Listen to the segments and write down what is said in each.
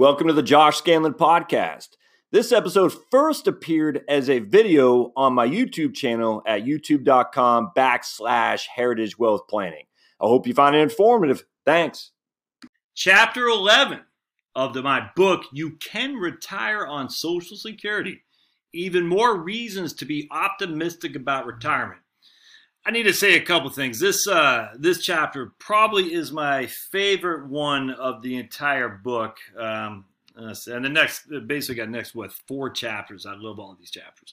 Welcome to the Josh Scandlen podcast. This episode first appeared as a video on my YouTube channel at youtube.com backslash heritage wealth planning. I hope you find it informative. Thanks. Chapter 11 of the, my book, You Can Retire on Social Security. Even more reasons to be optimistic about retirement. I need to say a couple things. This uh, this chapter probably is my favorite one of the entire book. Um, and the next, basically, got next what four chapters. I love all of these chapters.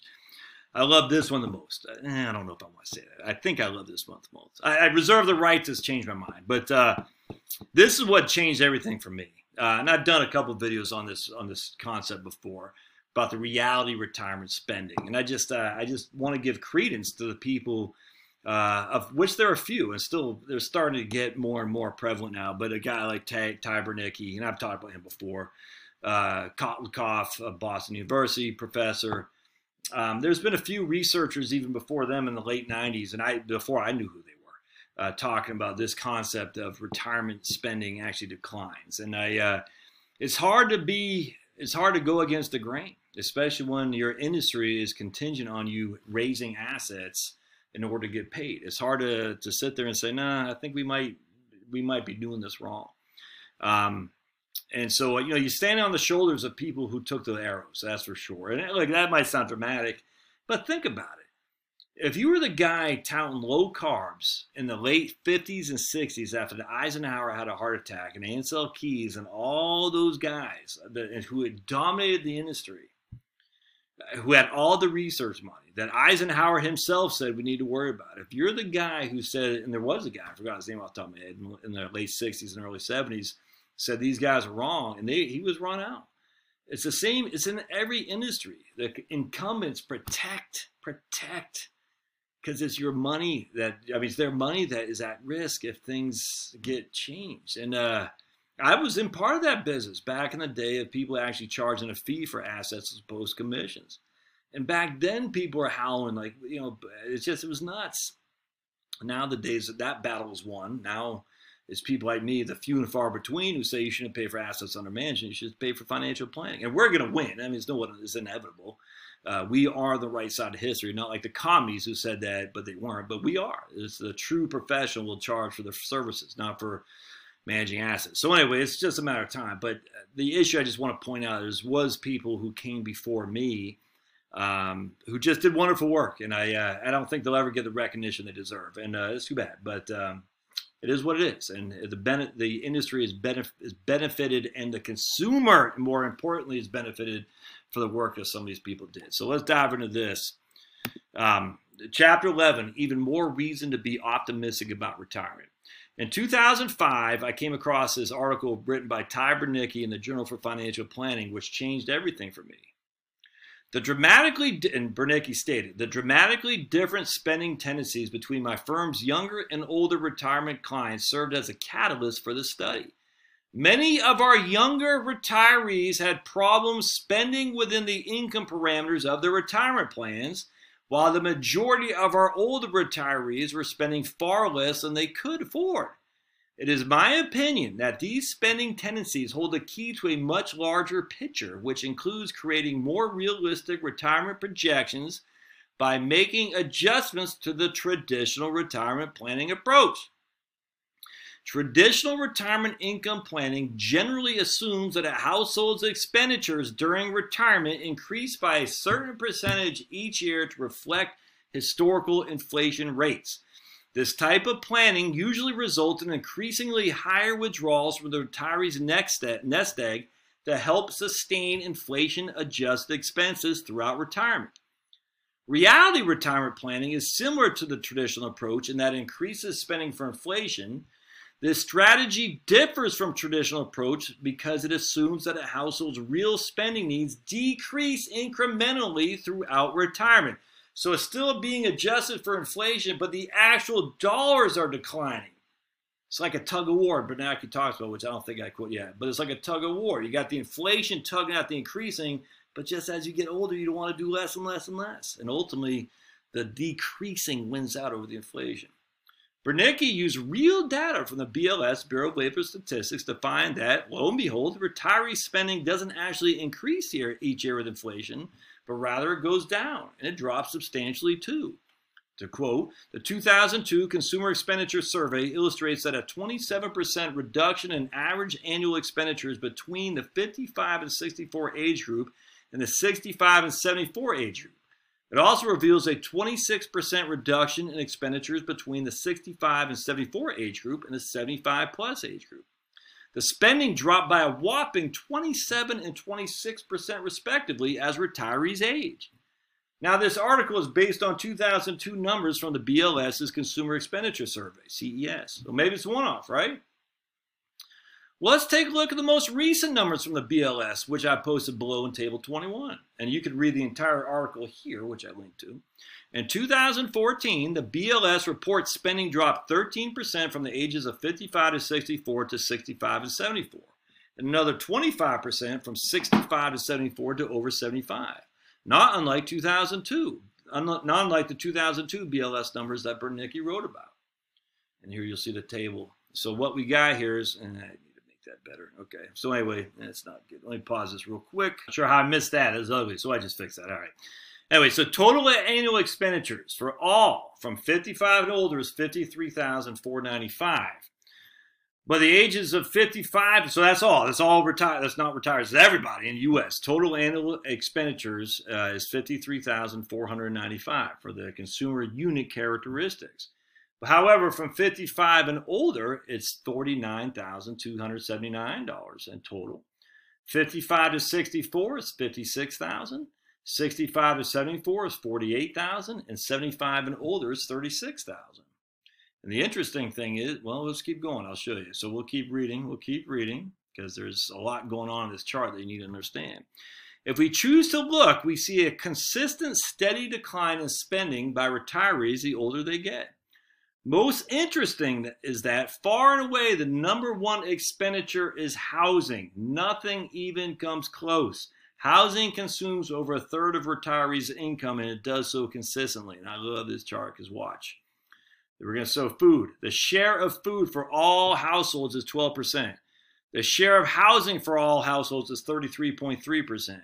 I love this one the most. Eh, I don't know if I want to say that. I think I love this one the most. I, I reserve the right to change my mind, but uh, this is what changed everything for me. Uh, and I've done a couple videos on this on this concept before about the reality retirement spending, and I just uh, I just want to give credence to the people uh, of which there are a few, and still they're starting to get more and more prevalent now. But a guy like Ty, Ty Bernicki, and I've talked about him before, uh, of Boston University professor. Um, there's been a few researchers even before them in the late 90s, and I before I knew who they were, uh, talking about this concept of retirement spending actually declines. And I, uh, it's hard to be, it's hard to go against the grain, especially when your industry is contingent on you raising assets in order to get paid. It's hard to, to sit there and say, nah, I think we might we might be doing this wrong. Um, and so you know you stand on the shoulders of people who took the arrows, that's for sure. And like that might sound dramatic, but think about it. If you were the guy touting low carbs in the late 50s and 60s after the Eisenhower had a heart attack and Ancel Keys and all those guys that, who had dominated the industry, who had all the research money that Eisenhower himself said we need to worry about. If you're the guy who said, and there was a guy, I forgot his name off the top of my head, in the late 60s and early 70s, said these guys are wrong, and they, he was run out. It's the same, it's in every industry. The incumbents protect, protect, because it's your money that, I mean, it's their money that is at risk if things get changed. And, uh, I was in part of that business back in the day of people actually charging a fee for assets as opposed to commissions. And back then, people were howling like, you know, it's just, it was nuts. Now the days that that battle is won. Now it's people like me, the few and far between, who say you shouldn't pay for assets under management. You should pay for financial planning. And we're going to win. I mean, it's no one is inevitable. Uh, we are the right side of history, not like the commies who said that, but they weren't. But we are. It's the true professional will charge for the services, not for managing assets. So anyway, it's just a matter of time. But the issue I just want to point out is was people who came before me um, who just did wonderful work, and I uh, I don't think they'll ever get the recognition they deserve, and uh, it's too bad. But um, it is what it is, and the ben- the industry is, benef- is benefited, and the consumer, more importantly, is benefited for the work that some of these people did. So let's dive into this. Um, chapter 11 even more reason to be optimistic about retirement in 2005, I came across this article written by Ty Bernicki in the Journal for Financial Planning, which changed everything for me. The dramatically, and Bernicki stated, the dramatically different spending tendencies between my firm's younger and older retirement clients served as a catalyst for the study. Many of our younger retirees had problems spending within the income parameters of their retirement plans while the majority of our older retirees were spending far less than they could afford. It is my opinion that these spending tendencies hold the key to a much larger picture, which includes creating more realistic retirement projections by making adjustments to the traditional retirement planning approach. Traditional retirement income planning generally assumes that a household's expenditures during retirement increase by a certain percentage each year to reflect historical inflation rates. This type of planning usually results in increasingly higher withdrawals from the retiree's nest egg to help sustain inflation adjusted expenses throughout retirement. Reality retirement planning is similar to the traditional approach in that it increases spending for inflation this strategy differs from traditional approach because it assumes that a household's real spending needs decrease incrementally throughout retirement. So it's still being adjusted for inflation, but the actual dollars are declining. It's like a tug of war Bernicki talks about, which I don't think I quote yet, but it's like a tug of war. You got the inflation tugging at the increasing, but just as you get older, you don't want to do less and less and less. And ultimately, the decreasing wins out over the inflation. Bernicki used real data from the BLS, Bureau of Labor Statistics, to find that, lo and behold, retiree spending doesn't actually increase here each year with inflation, but rather it goes down, and it drops substantially too. To quote, the 2002 Consumer Expenditure Survey illustrates that a 27% reduction in average annual expenditures between the 55 and 64 age group and the 65 and 74 age group it also reveals a 26% reduction in expenditures between the 65 and 74 age group and the 75 plus age group. The spending dropped by a whopping 27 and 26% respectively as retirees age. Now, this article is based on 2002 numbers from the BLS's Consumer Expenditure Survey, CES. So maybe it's one off, right? Let's take a look at the most recent numbers from the BLS, which I posted below in Table 21. And you can read the entire article here, which I linked to. In 2014, the BLS reports spending dropped 13% from the ages of 55 to 64 to 65 and 74, and another 25% from 65 to 74 to over 75. Not unlike 2002, not unlike the 2002 BLS numbers that Bernicki wrote about. And here you'll see the table. So what we got here is, and that better. Okay. So anyway, that's not good. Let me pause this real quick. Not sure how I missed that. It's ugly. So I just fixed that. All right. Anyway, so total annual expenditures for all from 55 and older is 53,495. But the ages of 55, so that's all. That's all retired. That's not retired. It's everybody in the U.S. Total annual expenditures uh, is 53,495 for the consumer unit characteristics. However, from 55 and older, it's $49,279 in total. 55 to 64 is 56,000. 65 to 74 is 48,000 and 75 and older is 36,000. And the interesting thing is, well, let's keep going. I'll show you. So we'll keep reading. We'll keep reading because there's a lot going on in this chart that you need to understand. If we choose to look, we see a consistent, steady decline in spending by retirees the older they get. Most interesting is that far and away the number one expenditure is housing. Nothing even comes close. Housing consumes over a third of retirees' income, and it does so consistently. And I love this chart because watch. We're going to show food. The share of food for all households is 12%. The share of housing for all households is 33.3%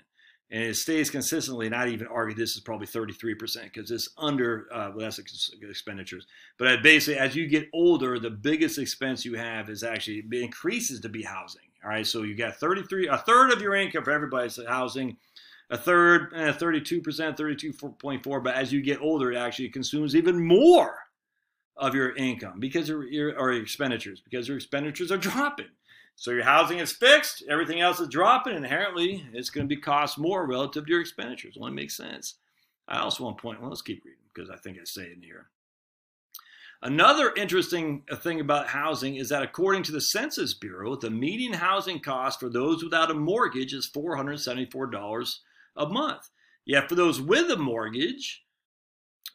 and it stays consistently. Not even argue this is probably 33% because it's under uh, less expenditures. But basically, as you get older, the biggest expense you have is actually increases to be housing. All right, so you got 33, a third of your income for everybody's housing, a third, eh, 32%, 32.4. But as you get older, it actually consumes even more of your income because your, your or your expenditures because your expenditures are dropping. So your housing is fixed, everything else is dropping. Inherently, it's going to be cost more relative to your expenditures. Only makes sense. I also want to point. Well, let's keep reading because I think I say it in here. Another interesting uh, thing about housing is that according to the Census Bureau, the median housing cost for those without a mortgage is $474 a month. Yet for those with a mortgage,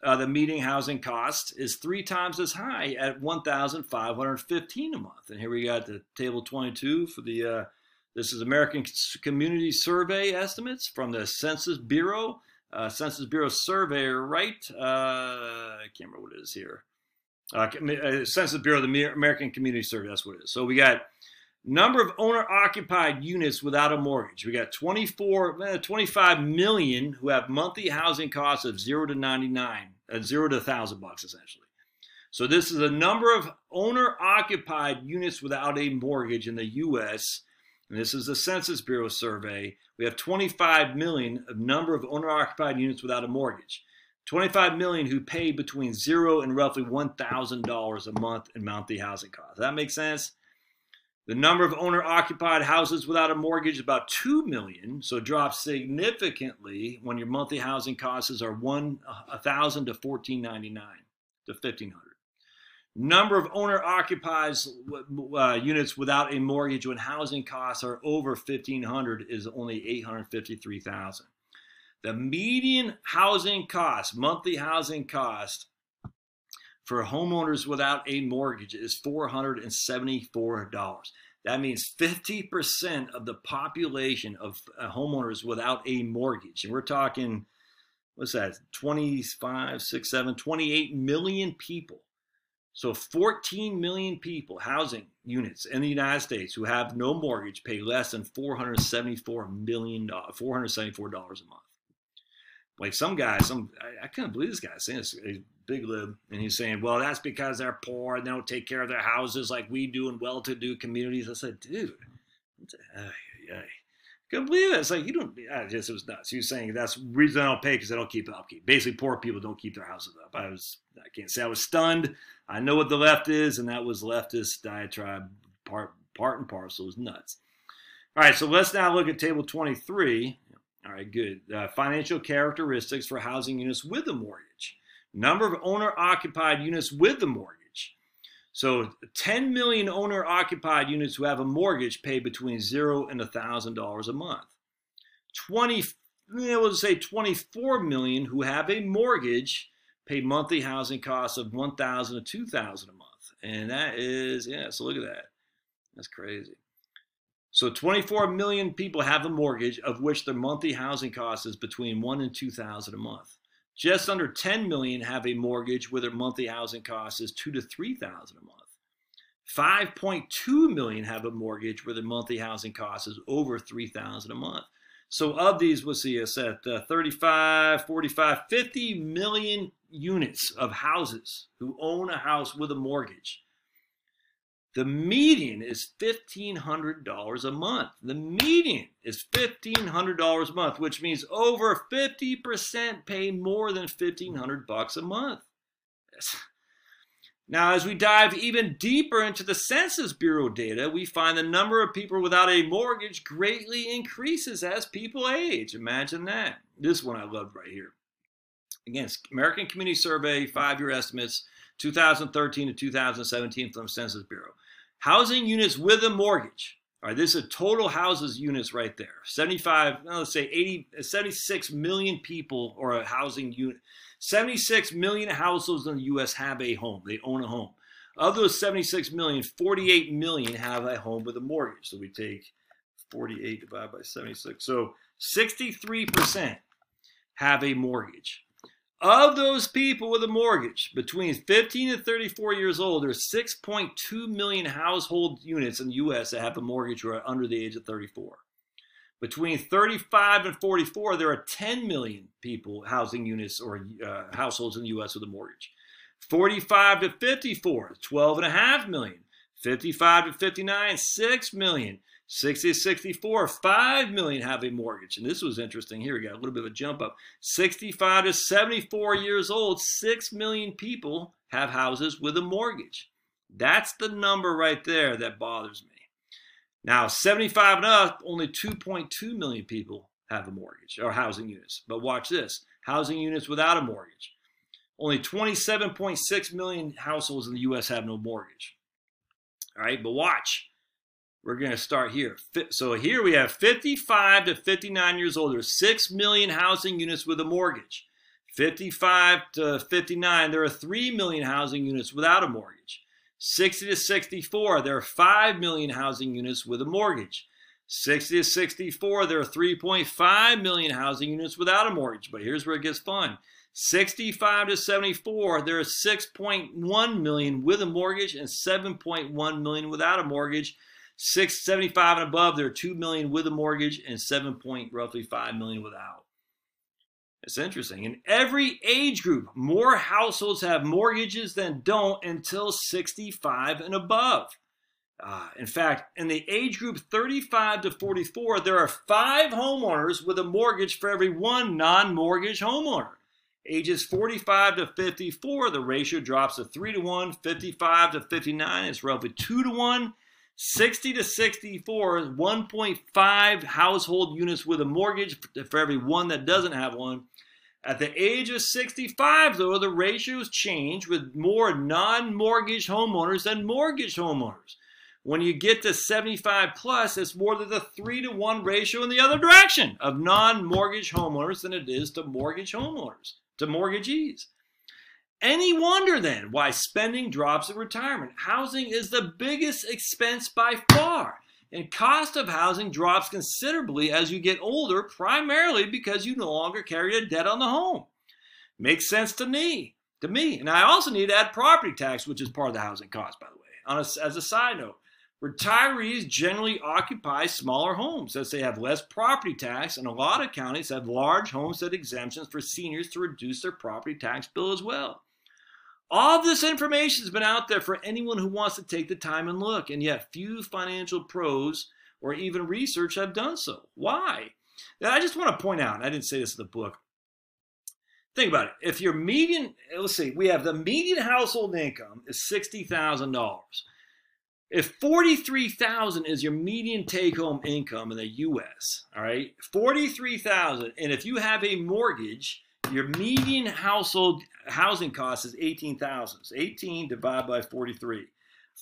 uh, the meeting housing cost is three times as high at 1,515 a month. And here we got the table 22 for the, uh, this is American Community Survey estimates from the Census Bureau. Uh, Census Bureau surveyor, right? Uh, I can't remember what it is here. Uh, uh, Census Bureau, the American Community Survey, that's what it is. So we got number of owner occupied units without a mortgage. We got 24, eh, 25 million who have monthly housing costs of 0 to 99, at 0 to 1000 bucks essentially. So this is a number of owner occupied units without a mortgage in the US. And this is the Census Bureau survey. We have 25 million of number of owner occupied units without a mortgage. 25 million who pay between 0 and roughly $1,000 a month in monthly housing costs. That makes sense? The number of owner occupied houses without a mortgage is about 2 million, so it drops significantly when your monthly housing costs are 1 1000 to 1499 to 1500. Number of owner occupied uh, units without a mortgage when housing costs are over 1500 is only 853,000. The median housing cost, monthly housing cost for homeowners without a mortgage is $474. That means 50% of the population of uh, homeowners without a mortgage. And we're talking, what's that, 25, 6, 7, 28 million people. So 14 million people, housing units in the United States who have no mortgage pay less than 474 million dollars, 474 dollars a month. Like some guys, some I, I couldn't believe this guy saying this. A big lib, and he's saying, "Well, that's because they're poor and they don't take care of their houses like we do in well-to-do communities." I said, "Dude, what's a, ay, ay. Couldn't believe it. It's like you don't. I just it was nuts. He was saying that's the reason I don't pay because I don't keep upkeep. Basically, poor people don't keep their houses up. I was. I can't say I was stunned. I know what the left is, and that was leftist diatribe part part and parcel. It was nuts. All right, so let's now look at table 23. All right, good. Uh, financial characteristics for housing units with a mortgage. Number of owner occupied units with the mortgage. So 10 million owner occupied units who have a mortgage pay between zero and $1,000 a month. 20, we'll say 24 million who have a mortgage pay monthly housing costs of 1000 to 2000 a month. And that is, yeah, so look at that. That's crazy. So 24 million people have a mortgage, of which their monthly housing cost is between one and 2000 a month. Just under 10 million have a mortgage where their monthly housing cost is two to 3000 a month. 5.2 million have a mortgage where their monthly housing cost is over 3000 a month. So of these, we'll see us at uh, 35, 45, 50 million units of houses who own a house with a mortgage. The median is $1,500 a month. The median is $1,500 a month, which means over 50% pay more than 1500 bucks a month. Now, as we dive even deeper into the Census Bureau data, we find the number of people without a mortgage greatly increases as people age. Imagine that. This one I love right here. Again, American Community Survey, five year estimates, 2013 to 2017 from Census Bureau. Housing units with a mortgage. All right, this is total houses units right there. 75, let's say 80, 76 million people or a housing unit. 76 million households in the U.S. have a home. They own a home. Of those 76 million, 48 million have a home with a mortgage. So we take 48 divided by 76. So 63% have a mortgage. Of those people with a mortgage between 15 and 34 years old, there's 6.2 million household units in the U.S. that have a mortgage who are under the age of 34. Between 35 and 44, there are 10 million people, housing units or uh, households in the U.S. with a mortgage. 45 to 54, 12.5 million. 55 to 59, 6 million. 60 to 64, 5 million have a mortgage. And this was interesting. Here we got a little bit of a jump up. 65 to 74 years old, 6 million people have houses with a mortgage. That's the number right there that bothers me. Now, 75 and up, only 2.2 million people have a mortgage or housing units. But watch this housing units without a mortgage. Only 27.6 million households in the U.S. have no mortgage. All right, but watch we're going to start here. So here we have 55 to 59 years old. There's 6 million housing units with a mortgage. 55 to 59, there are 3 million housing units without a mortgage. 60 to 64, there are 5 million housing units with a mortgage. 60 to 64, there are 3.5 million housing units without a mortgage. But here's where it gets fun. 65 to 74, there are 6.1 million with a mortgage and 7.1 million without a mortgage. 675 and above, there are 2 million with a mortgage and 7 point roughly 5 million without. It's interesting. In every age group, more households have mortgages than don't until 65 and above. Uh, in fact, in the age group 35 to 44, there are five homeowners with a mortgage for every one non mortgage homeowner. Ages 45 to 54, the ratio drops to 3 to 1. 55 to 59, it's roughly 2 to 1. 60 to 64 is 1.5 household units with a mortgage for every one that doesn't have one. At the age of 65, though, the ratios change with more non mortgage homeowners than mortgage homeowners. When you get to 75 plus, it's more than the 3 to 1 ratio in the other direction of non mortgage homeowners than it is to mortgage homeowners, to mortgagees. Any wonder then why spending drops in retirement? Housing is the biggest expense by far. And cost of housing drops considerably as you get older, primarily because you no longer carry a debt on the home. Makes sense to me. to me. And I also need to add property tax, which is part of the housing cost, by the way. On a, as a side note, retirees generally occupy smaller homes as they have less property tax, and a lot of counties have large homestead exemptions for seniors to reduce their property tax bill as well. All this information has been out there for anyone who wants to take the time and look, and yet few financial pros or even research have done so. Why? And I just want to point out, I didn't say this in the book. Think about it. If your median, let's see, we have the median household income is sixty thousand dollars. If forty-three thousand is your median take-home income in the U.S., all right, forty-three thousand, and if you have a mortgage, your median household housing cost is eighteen thousand. So eighteen divided by forty-three.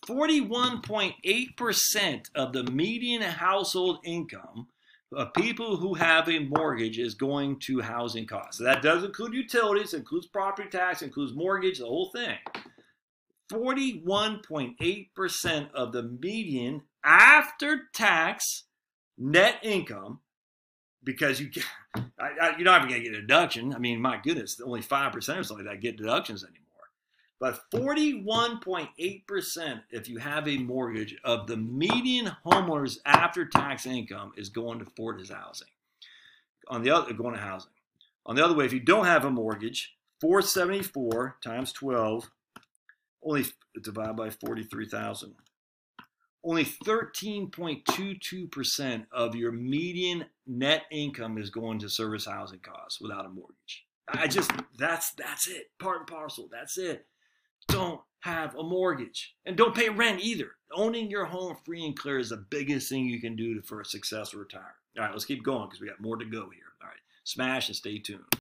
41.8% of the median household income of people who have a mortgage is going to housing costs. So that does include utilities, includes property tax, includes mortgage, the whole thing. 41.8% of the median after tax net income, because you I, I, you're not even going to get a deduction. I mean, my goodness, only 5% or something like that get deductions anymore. But 41.8%, if you have a mortgage, of the median homeowner's after tax income is going to Fortis housing. On the other, going to housing. On the other way, if you don't have a mortgage, 474 times 12, only divided by 43,000. Only 13.22% of your median net income is going to service housing costs without a mortgage. I just that's that's it. Part and parcel. That's it don't have a mortgage and don't pay rent either. Owning your home free and clear is the biggest thing you can do for a successful retirement. All right, let's keep going because we got more to go here. All right, smash and stay tuned.